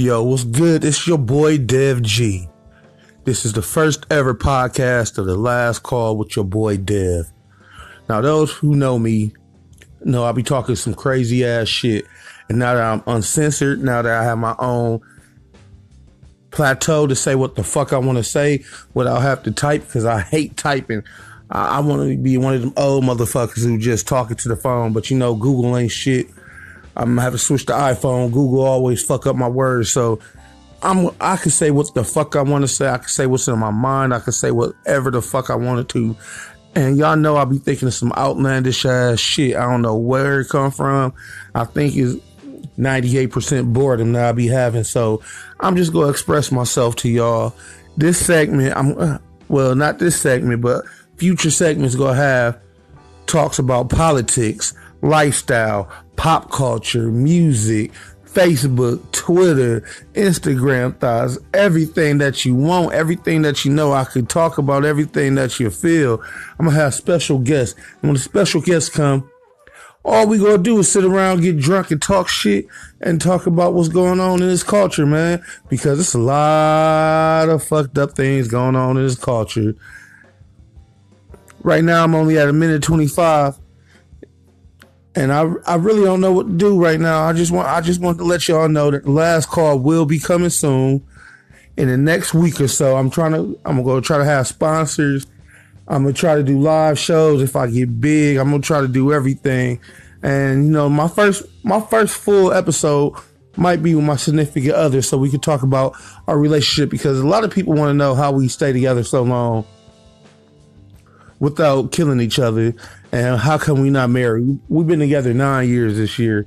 Yo, what's good? It's your boy Dev G. This is the first ever podcast of the last call with your boy Dev. Now, those who know me know I'll be talking some crazy ass shit. And now that I'm uncensored, now that I have my own plateau to say what the fuck I want to say without have to type, because I hate typing. I, I want to be one of them old motherfuckers who just talking to the phone, but you know, Google ain't shit. I'm gonna have to switch to iPhone. Google always fuck up my words, so I'm I can say what the fuck I want to say. I can say what's in my mind. I can say whatever the fuck I wanted to. And y'all know I'll be thinking of some outlandish ass shit. I don't know where it come from. I think it's 98% boredom that I'll be having. So I'm just gonna express myself to y'all. This segment, I'm uh, well, not this segment, but future segments gonna have talks about politics, lifestyle, pop culture, music, Facebook, Twitter, Instagram thoughts, everything that you want, everything that you know. I could talk about everything that you feel. I'm gonna have special guests. And when the special guests come, all we gonna do is sit around, get drunk, and talk shit and talk about what's going on in this culture, man. Because it's a lot of fucked up things going on in this culture. Right now, I'm only at a minute 25 and I I really don't know what to do right now. I just want I just want to let y'all know that the last call will be coming soon. In the next week or so, I'm trying to I'm gonna go try to have sponsors. I'm gonna try to do live shows if I get big. I'm gonna try to do everything. And you know, my first my first full episode might be with my significant other, so we could talk about our relationship because a lot of people want to know how we stay together so long without killing each other. And how come we not married? We've been together nine years this year.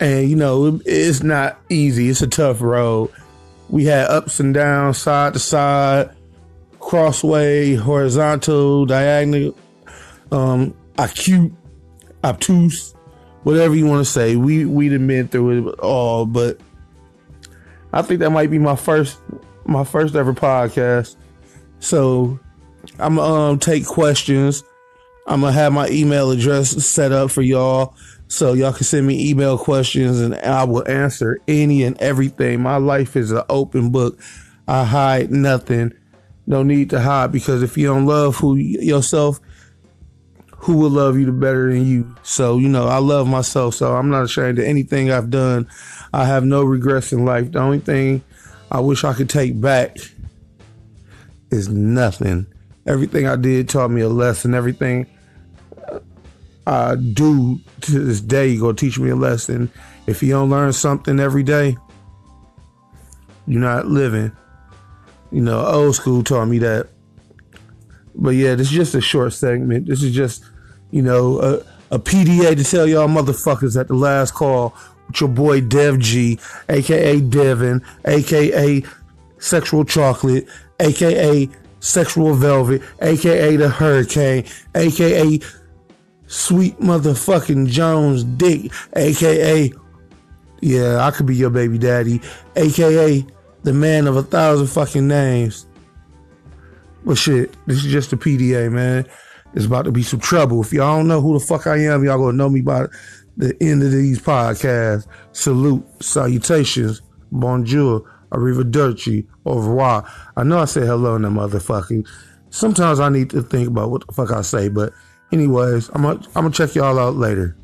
And, you know, it's not easy. It's a tough road. We had ups and downs, side to side, crossway, horizontal, diagonal, um, acute, obtuse, whatever you want to say. We we done been through it all, but I think that might be my first my first ever podcast. So I'm gonna um, take questions. I'm gonna have my email address set up for y'all, so y'all can send me email questions, and I will answer any and everything. My life is an open book. I hide nothing. No need to hide because if you don't love who yourself, who will love you the better than you? So you know, I love myself, so I'm not ashamed of anything I've done. I have no regrets in life. The only thing I wish I could take back is nothing everything I did taught me a lesson. Everything I do to this day gonna teach me a lesson. If you don't learn something every day, you're not living. You know, old school taught me that. But yeah, this is just a short segment. This is just, you know, a, a PDA to tell y'all motherfuckers at the last call with your boy Dev G, aka Devin, aka Sexual Chocolate, aka Sexual Velvet, aka the Hurricane, aka Sweet Motherfucking Jones Dick, aka Yeah, I could be your baby daddy, aka the man of a thousand fucking names. But shit, this is just a PDA, man. It's about to be some trouble. If y'all don't know who the fuck I am, y'all gonna know me by the end of these podcasts. Salute, salutations, bonjour. Arrivederci, au revoir. I know I said hello in the motherfucking. Sometimes I need to think about what the fuck I say, but anyways, I'm gonna I'm gonna check y'all out later.